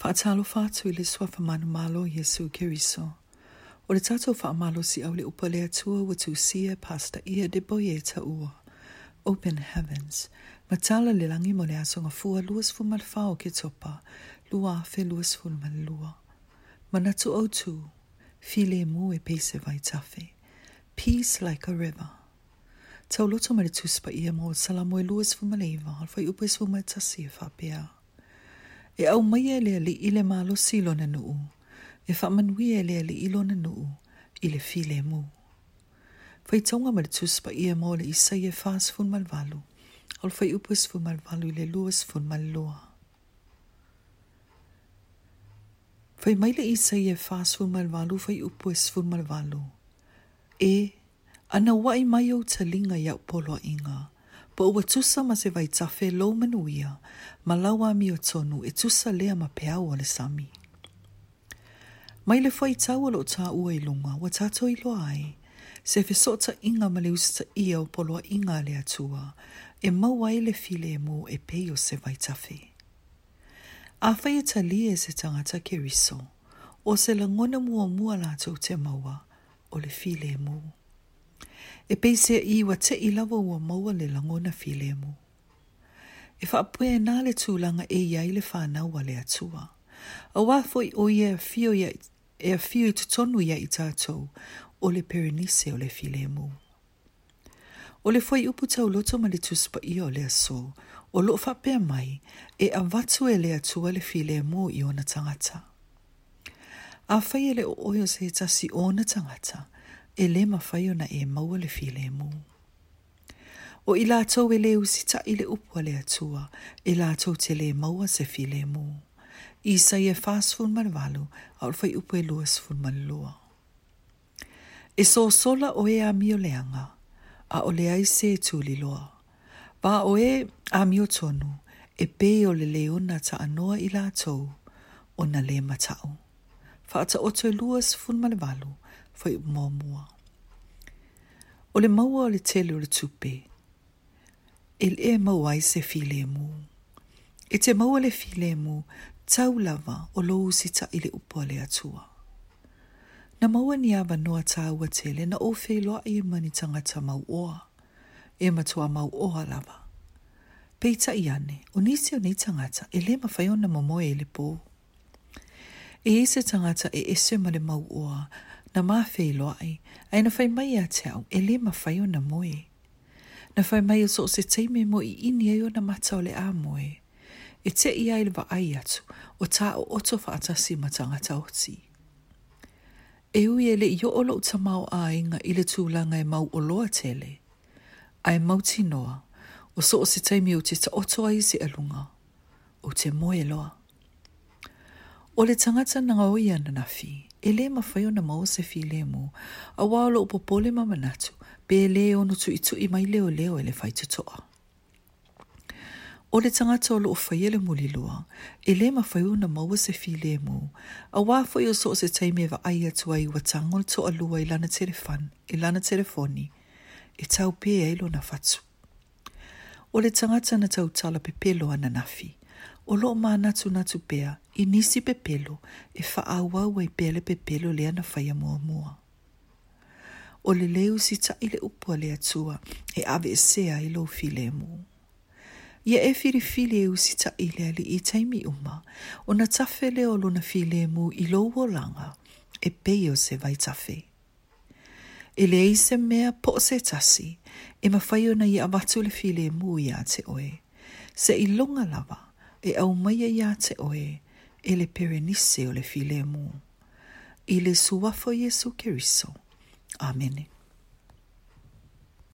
Faatalofa swa fa sua malo Yesu Kiriso. O le fa malo si au le upa le atua wa tusia pasta ia de boye ta ua. Open Heavens. Matala le langi mo le asonga fua luas fu malfao ke topa. Lua afe luas fu malua. Manatu o tu. File mu e pese vai tafe. Peace like a river. Tau loto ma tuspa ia mo salamu e luas fu maleiva. Alfa i upa e su mai tasia whapea. E au mai e le ali ile malo silo na nuu. E whamanui e le ali ilo na nuu. I le file mu. Fai taunga mara tuspa ia mo le isa i e, e whaas fun malvalu. Ol fai upas fun malvalu i le luas fun malloa. Fai mai le isa i e whaas fun malvalu fai upas fun malvalu. E, ana wai mai o talinga iau polo inga. po ua tusa ma se vai tafe lo manuia, ma lawa mi o tonu e tusa lea ma peau le sami. Mai le fai tau alo ta ua ilunga, wa tato ilo ai, se fe sota inga ma le usta ia o poloa inga le atua, e mawai le file e mo e peio se vai tafe. A fai e tali e se tangata ke riso, o se langona mua mua la tau te maua, o le file e mo. E peise i wa te i lawa ua maua le langona file mo. E whaapue nā le tūlanga e iai le whanau wa le atua. A wafo i o ia fio ia e a fio i tutonu ia i tātou o le perinise o le file mo. O le foi upu tau loto ma le tuspa i o le aso, o lo whapea mai, e a watu e le atua le file mo i ona tangata. A whai ele o oio se tasi ona tangata, e le na e maua le le e mō. O i lātou e le usita i le upua le atua, e lātou te le maua se while e mō. Isa i e whāsfun marwalu, au fai upu e luasfun lua. E so sola o e a mio leanga, a o le ai se li loa. Ba o e a mio tonu, e pe o le leona ta anoa i lātou, o na le matau. ta o te luas fun marwalu, fai mua O le maua o le tele o le tupe, el e, e maua i se file mu. E te maua le file mu, tau lava o lo usita i le upo le atua. Na maua ni awa noa tāua tele na ofe loa i e mani tangata mau oa, e matua mau oa lava. Peita i ane, o nisi o nei tangata, e le mawhaiona momoe e le pō. E ese tangata e ese ma le mau oa, na mawhi loa ai, ai na whai mai a te au, e le ma o na moe. Na whai mai so se teime mo i ini ai o na mata o le a moe. E te i ai lewa ai atu, o ta o oto wha atasi ma tangata oti. E ui e le i o olo ta mau a inga i le tūlanga e mau o loa tele. Ai mau tinoa, o so o se teime o te ta oto ai se alunga, o te moe loa. O le tangata nga oi ana na fii e le ma fai ona mau se file mo a wa lo po ma manatu pe le ono tu itu i mai leo leo ele fai tuto o le tangata o lo fai ele muli lua e, e ma fai ona mau se file mo a wa fai o so se taime va ai atu ai wa tangol to a lua ilana i lana telefoni e tau pe e lo na fatu o le tangata na tau tala pe pelo ana nafi o lo ma natu natu pea i nisi pepelo e fa awa wai pele pepelo lea na faya mua mua. O le leu si ta ile upua lea tua e ave e sea i lo file mu. Ia e firi file e usi ta ile ali i taimi uma o na tafe leo lo na file mu i lo wolanga e peio se vai tafe. E le se mea po se tasi e mawhaio na i avatu le file mu ia te oe se i longa lava e au mai e ia te oe e le perenise o le file mō. I le suafo Jesu Keriso. Amene.